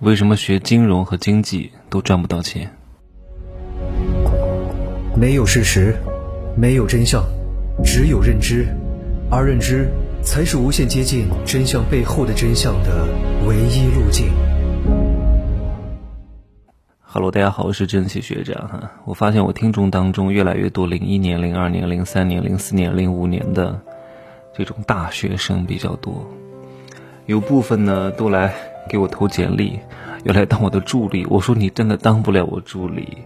为什么学金融和经济都赚不到钱？没有事实，没有真相，只有认知，而认知才是无限接近真相背后的真相的唯一路径。Hello，大家好，我是珍惜学长哈。我发现我听众当中越来越多零一年、零二年、零三年、零四年、零五年的这种大学生比较多，有部分呢都来给我投简历，要来当我的助理。我说你真的当不了我助理，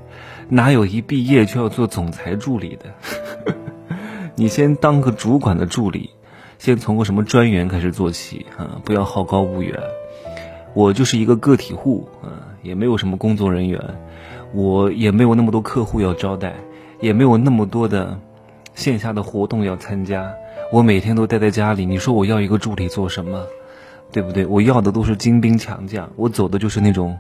哪有一毕业就要做总裁助理的？你先当个主管的助理，先从个什么专员开始做起啊，不要好高骛远。我就是一个个体户啊。也没有什么工作人员，我也没有那么多客户要招待，也没有那么多的线下的活动要参加。我每天都待在家里，你说我要一个助理做什么？对不对？我要的都是精兵强将，我走的就是那种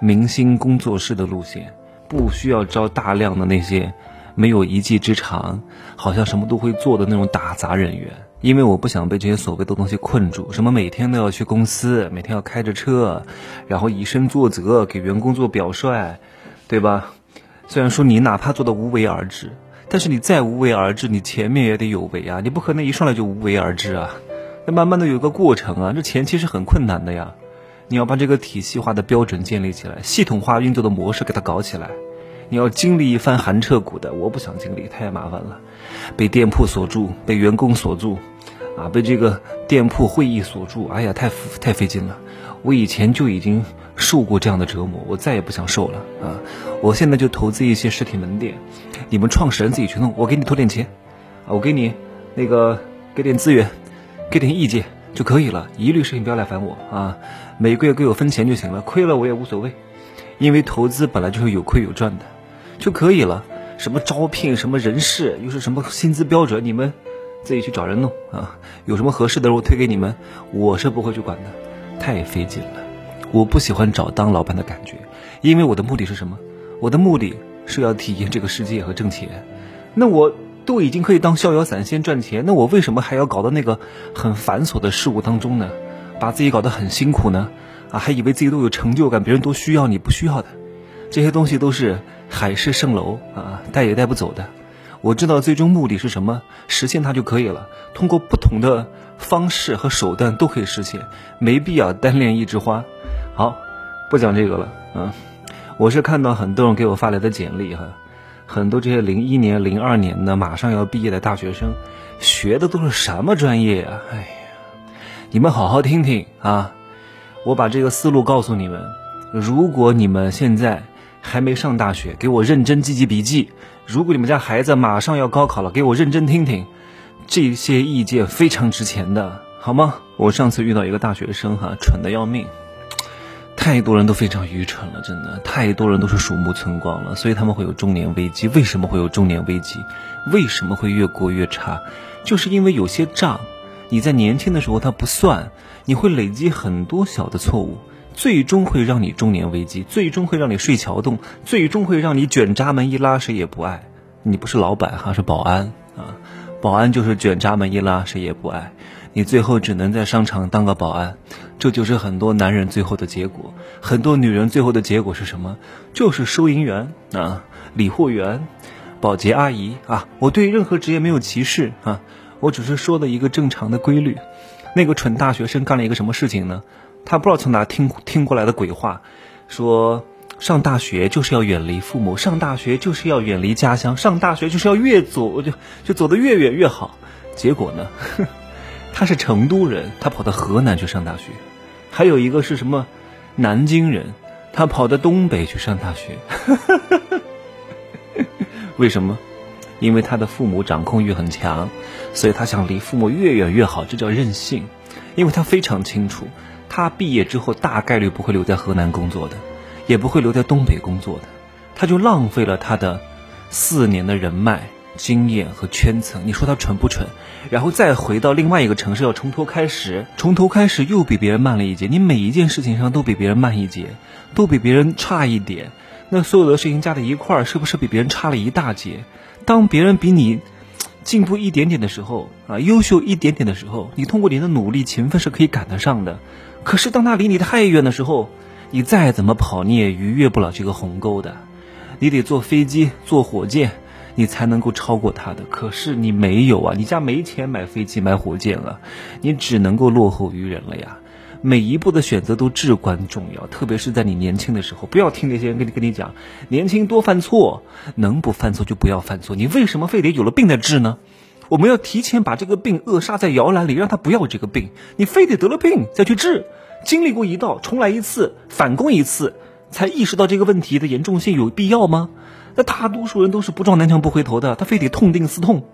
明星工作室的路线，不需要招大量的那些没有一技之长，好像什么都会做的那种打杂人员。因为我不想被这些所谓的东西困住，什么每天都要去公司，每天要开着车，然后以身作则，给员工做表率，对吧？虽然说你哪怕做的无为而治，但是你再无为而治，你前面也得有为啊，你不可能一上来就无为而治啊，那慢慢的有个过程啊，这前期是很困难的呀，你要把这个体系化的标准建立起来，系统化运作的模式给它搞起来。你要经历一番寒彻骨的，我不想经历，太麻烦了。被店铺锁住，被员工锁住，啊，被这个店铺会议锁住，哎呀，太太费劲了。我以前就已经受过这样的折磨，我再也不想受了啊！我现在就投资一些实体门店，你们创始人自己去弄，我给你投点钱，啊，我给你那个给点资源，给点意见就可以了。一律事情不要来烦我啊！每个月给我分钱就行了，亏了我也无所谓，因为投资本来就是有亏有赚的。就可以了。什么招聘，什么人事，又是什么薪资标准，你们自己去找人弄啊。有什么合适的，我推给你们，我是不会去管的，太费劲了。我不喜欢找当老板的感觉，因为我的目的是什么？我的目的是要体验这个世界和挣钱。那我都已经可以当逍遥散仙赚钱，那我为什么还要搞到那个很繁琐的事物当中呢？把自己搞得很辛苦呢？啊，还以为自己都有成就感，别人都需要你不需要的。这些东西都是海市蜃楼啊，带也带不走的。我知道最终目的是什么，实现它就可以了。通过不同的方式和手段都可以实现，没必要单恋一枝花。好，不讲这个了。嗯，我是看到很多人给我发来的简历哈，很多这些零一年、零二年的马上要毕业的大学生，学的都是什么专业呀？哎呀，你们好好听听啊，我把这个思路告诉你们。如果你们现在，还没上大学，给我认真记记笔记。如果你们家孩子马上要高考了，给我认真听听，这些意见非常值钱的，好吗？我上次遇到一个大学生哈，蠢的要命，太多人都非常愚蠢了，真的，太多人都是鼠目寸光了，所以他们会有中年危机。为什么会有中年危机？为什么会越过越差？就是因为有些账，你在年轻的时候他不算，你会累积很多小的错误。最终会让你中年危机，最终会让你睡桥洞，最终会让你卷闸门一拉谁也不爱。你不是老板哈，是保安啊，保安就是卷闸门一拉谁也不爱。你最后只能在商场当个保安，这就是很多男人最后的结果。很多女人最后的结果是什么？就是收银员啊，理货员，保洁阿姨啊。我对任何职业没有歧视啊，我只是说的一个正常的规律。那个蠢大学生干了一个什么事情呢？他不知道从哪听听过来的鬼话，说上大学就是要远离父母，上大学就是要远离家乡，上大学就是要越走就就走得越远越好。结果呢，他是成都人，他跑到河南去上大学；还有一个是什么南京人，他跑到东北去上大学。为什么？因为他的父母掌控欲很强，所以他想离父母越远越好，这叫任性。因为他非常清楚。他毕业之后大概率不会留在河南工作的，也不会留在东北工作的，他就浪费了他的四年的人脉、经验和圈层。你说他蠢不蠢？然后再回到另外一个城市，要从头开始，从头开始又比别人慢了一截。你每一件事情上都比别人慢一截，都比别人差一点，那所有的事情加在一块儿，是不是比别人差了一大截？当别人比你进步一点点的时候，啊，优秀一点点的时候，你通过你的努力、勤奋是可以赶得上的。可是当他离你太远的时候，你再怎么跑，你也逾越不了这个鸿沟的。你得坐飞机、坐火箭，你才能够超过他的。可是你没有啊，你家没钱买飞机、买火箭了，你只能够落后于人了呀。每一步的选择都至关重要，特别是在你年轻的时候，不要听那些人跟你跟你讲，年轻多犯错，能不犯错就不要犯错。你为什么非得有了病再治呢？我们要提前把这个病扼杀在摇篮里，让他不要这个病。你非得得了病再去治，经历过一道，重来一次，反攻一次，才意识到这个问题的严重性，有必要吗？那大多数人都是不撞南墙不回头的，他非得痛定思痛。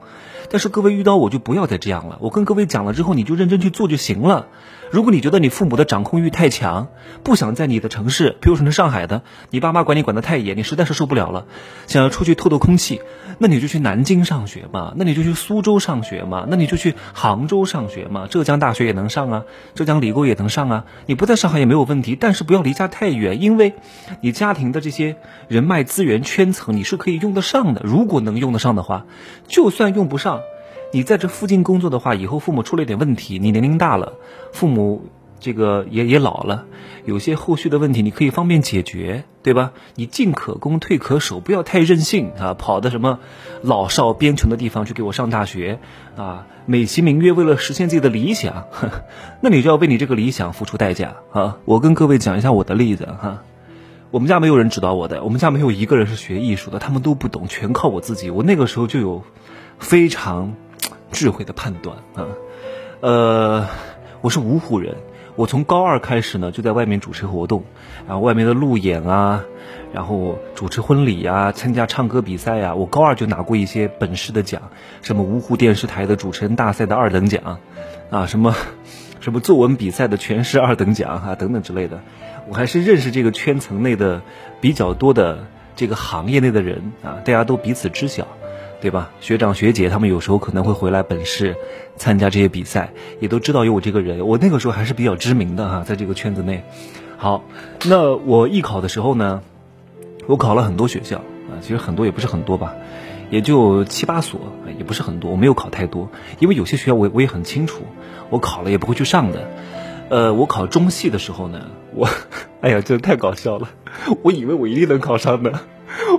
但是各位遇到我就不要再这样了，我跟各位讲了之后，你就认真去做就行了。如果你觉得你父母的掌控欲太强，不想在你的城市，比如说是上海的，你爸妈管你管得太严，你实在是受不了了，想要出去透透空气，那你就去南京上学嘛，那你就去苏州上学嘛，那你就去杭州上学嘛，浙江大学也能上啊，浙江理工也能上啊，你不在上海也没有问题，但是不要离家太远，因为你家庭的这些人脉资源圈层你是可以用得上的，如果能用得上的话，就算用不上。你在这附近工作的话，以后父母出了一点问题，你年龄大了，父母这个也也老了，有些后续的问题你可以方便解决，对吧？你进可攻，退可守，不要太任性啊！跑到什么老少边穷的地方去给我上大学啊？美其名曰为了实现自己的理想，那你就要为你这个理想付出代价啊！我跟各位讲一下我的例子哈，我们家没有人指导我的，我们家没有一个人是学艺术的，他们都不懂，全靠我自己。我那个时候就有非常。智慧的判断啊，呃，我是芜湖人，我从高二开始呢就在外面主持活动，然后外面的路演啊，然后主持婚礼啊，参加唱歌比赛啊，我高二就拿过一些本市的奖，什么芜湖电视台的主持人大赛的二等奖，啊，什么什么作文比赛的全市二等奖啊，等等之类的，我还是认识这个圈层内的比较多的这个行业内的人啊，大家都彼此知晓。对吧？学长学姐他们有时候可能会回来本市参加这些比赛，也都知道有我这个人。我那个时候还是比较知名的哈，在这个圈子内。好，那我艺考的时候呢，我考了很多学校啊，其实很多也不是很多吧，也就七八所，也不是很多。我没有考太多，因为有些学校我我也很清楚，我考了也不会去上的。呃，我考中戏的时候呢，我，哎呀，真的太搞笑了，我以为我一定能考上的。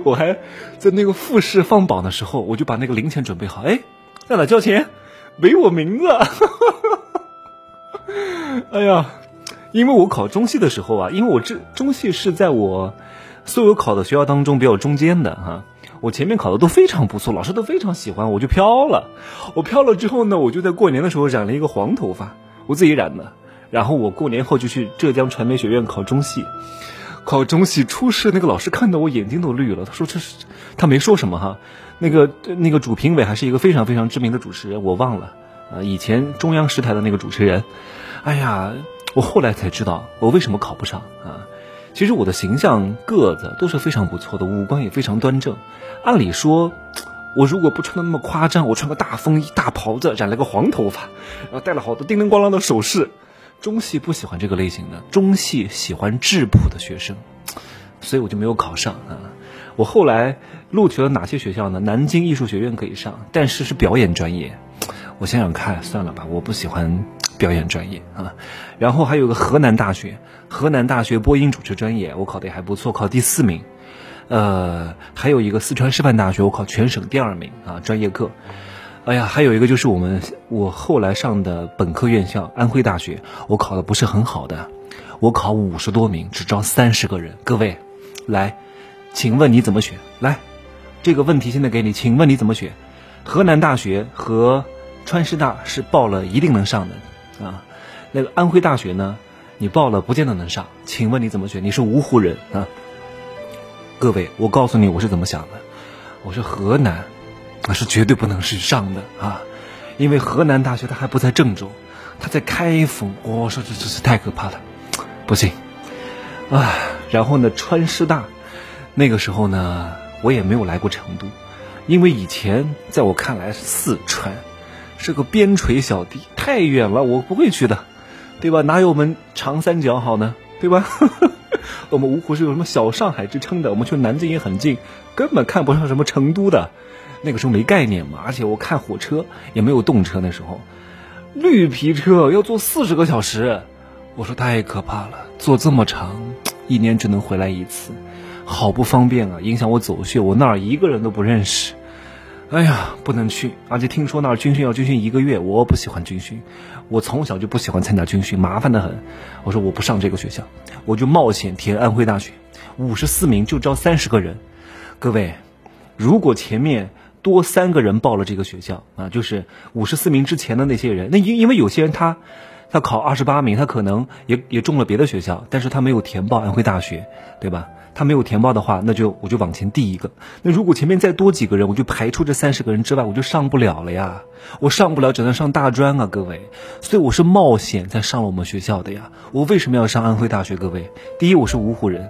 我还在那个复试放榜的时候，我就把那个零钱准备好。哎，在哪交钱？没我名字。哎呀，因为我考中戏的时候啊，因为我这中戏是在我所有考的学校当中比较中间的哈。我前面考的都非常不错，老师都非常喜欢，我就飘了。我飘了之后呢，我就在过年的时候染了一个黄头发，我自己染的。然后我过年后就去浙江传媒学院考中戏。考中戏初试，那个老师看到我眼睛都绿了。他说：“这是，他没说什么哈。那个那个主评委还是一个非常非常知名的主持人，我忘了。啊，以前中央十台的那个主持人。哎呀，我后来才知道我为什么考不上啊。其实我的形象、个子都是非常不错的，五官也非常端正。按理说，我如果不穿的那么夸张，我穿个大风衣、大袍子，染了个黄头发，然后戴了好多叮铃咣啷的首饰。”中戏不喜欢这个类型的，中戏喜欢质朴的学生，所以我就没有考上啊。我后来录取了哪些学校呢？南京艺术学院可以上，但是是表演专业。我想想看，算了吧，我不喜欢表演专业啊。然后还有个河南大学，河南大学播音主持专业，我考的也还不错，考第四名。呃，还有一个四川师范大学，我考全省第二名啊，专业课。哎呀，还有一个就是我们我后来上的本科院校安徽大学，我考的不是很好的，我考五十多名，只招三十个人。各位，来，请问你怎么选？来，这个问题现在给你，请问你怎么选？河南大学和川师大是报了一定能上的啊，那个安徽大学呢，你报了不见得能上。请问你怎么选？你是芜湖人啊？各位，我告诉你我是怎么想的，我是河南。那是绝对不能是上的啊，因为河南大学它还不在郑州，它在开封。我说这真是太可怕了，不行啊！然后呢，川师大，那个时候呢，我也没有来过成都，因为以前在我看来，四川是个边陲小地，太远了，我不会去的，对吧？哪有我们长三角好呢？对吧？我们芜湖是有什么小上海之称的，我们去南京也很近，根本看不上什么成都的。那个时候没概念嘛，而且我看火车也没有动车，那时候绿皮车要坐四十个小时，我说太可怕了，坐这么长一年只能回来一次，好不方便啊，影响我走穴，我那儿一个人都不认识。哎呀，不能去，而且听说那儿军训要军训一个月，我不喜欢军训，我从小就不喜欢参加军训，麻烦的很。我说我不上这个学校，我就冒险填安徽大学，五十四名就招三十个人。各位，如果前面多三个人报了这个学校啊，就是五十四名之前的那些人，那因因为有些人他他考二十八名，他可能也也中了别的学校，但是他没有填报安徽大学，对吧？他没有填报的话，那就我就往前递一个。那如果前面再多几个人，我就排除这三十个人之外，我就上不了了呀。我上不了，只能上大专啊，各位。所以我是冒险才上了我们学校的呀。我为什么要上安徽大学？各位，第一，我是芜湖人，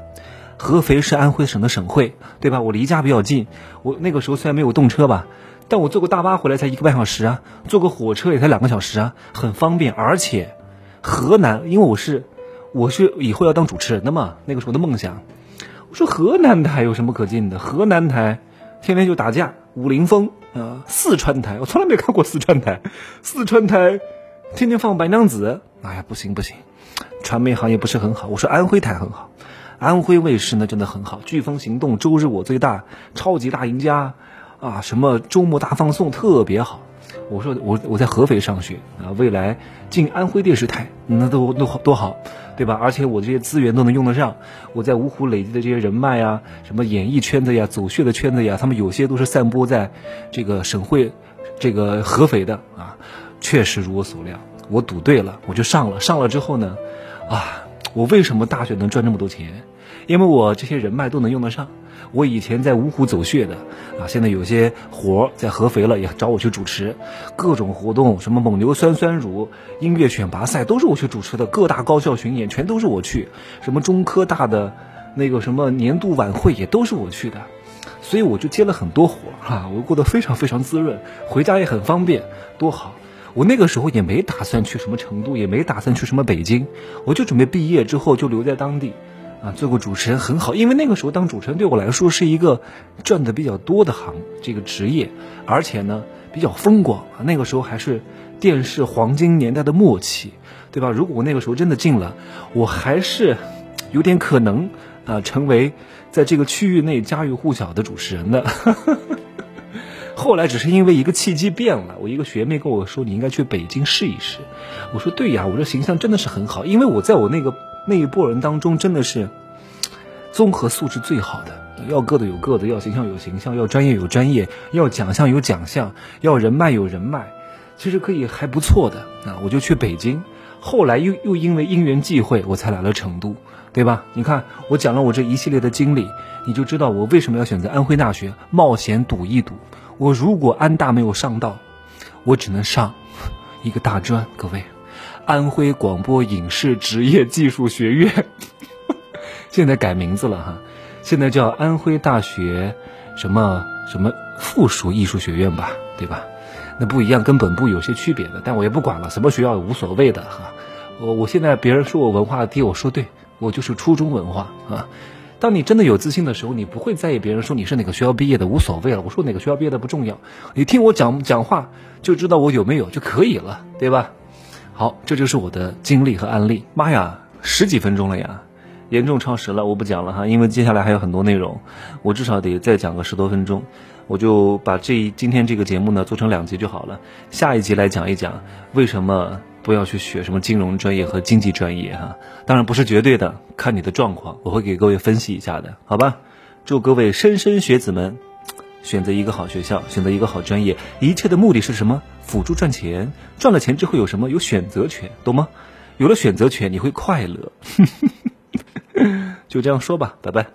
合肥是安徽省的省会，对吧？我离家比较近。我那个时候虽然没有动车吧，但我坐个大巴回来才一个半小时啊，坐个火车也才两个小时啊，很方便。而且，河南，因为我是我是以后要当主持人的嘛，那个时候的梦想。我说河南台有什么可进的？河南台天天就打架，武林风啊。四川台我从来没看过四川台，四川台天天放白娘子。哎呀，不行不行，传媒行业不是很好。我说安徽台很好，安徽卫视呢真的很好。飓风行动、周日我最大、超级大赢家啊，什么周末大放送特别好。我说我我在合肥上学啊，未来进安徽电视台那都都多好。对吧？而且我这些资源都能用得上。我在芜湖累积的这些人脉呀，什么演艺圈子呀、走穴的圈子呀，他们有些都是散播在这个省会，这个合肥的啊。确实如我所料，我赌对了，我就上了。上了之后呢，啊，我为什么大学能赚这么多钱？因为我这些人脉都能用得上。我以前在芜湖走穴的，啊，现在有些活在合肥了，也找我去主持，各种活动，什么蒙牛酸酸乳音乐选拔赛都是我去主持的，各大高校巡演全都是我去，什么中科大的那个什么年度晚会也都是我去的，所以我就接了很多活儿哈，我过得非常非常滋润，回家也很方便，多好！我那个时候也没打算去什么成都，也没打算去什么北京，我就准备毕业之后就留在当地。啊，做过主持人很好，因为那个时候当主持人对我来说是一个赚的比较多的行这个职业，而且呢比较风光啊。那个时候还是电视黄金年代的末期，对吧？如果我那个时候真的进了，我还是有点可能啊成为在这个区域内家喻户晓的主持人的。后来只是因为一个契机变了，我一个学妹跟我说你应该去北京试一试，我说对呀，我这形象真的是很好，因为我在我那个。那一波人当中，真的是综合素质最好的，要个子有个子，要形象有形象，要专业有专业，要奖项有奖项，要人脉有人脉，其实可以还不错的啊！我就去北京，后来又又因为因缘际会，我才来了成都，对吧？你看我讲了我这一系列的经历，你就知道我为什么要选择安徽大学，冒险赌一赌。我如果安大没有上到，我只能上一个大专，各位。安徽广播影视职业技术学院，现在改名字了哈，现在叫安徽大学什么什么附属艺术学院吧，对吧？那不一样，跟本部有些区别的，但我也不管了，什么学校也无所谓的哈。我我现在别人说我文化低，我说对，我就是初中文化啊。当你真的有自信的时候，你不会在意别人说你是哪个学校毕业的，无所谓了。我说哪个学校毕业的不重要，你听我讲讲话就知道我有没有就可以了，对吧？好，这就是我的经历和案例。妈呀，十几分钟了呀，严重超时了，我不讲了哈，因为接下来还有很多内容，我至少得再讲个十多分钟，我就把这今天这个节目呢做成两集就好了。下一集来讲一讲为什么不要去学什么金融专业和经济专业哈，当然不是绝对的，看你的状况，我会给各位分析一下的，好吧？祝各位莘莘学子们。选择一个好学校，选择一个好专业，一切的目的是什么？辅助赚钱。赚了钱之后有什么？有选择权，懂吗？有了选择权，你会快乐。就这样说吧，拜拜。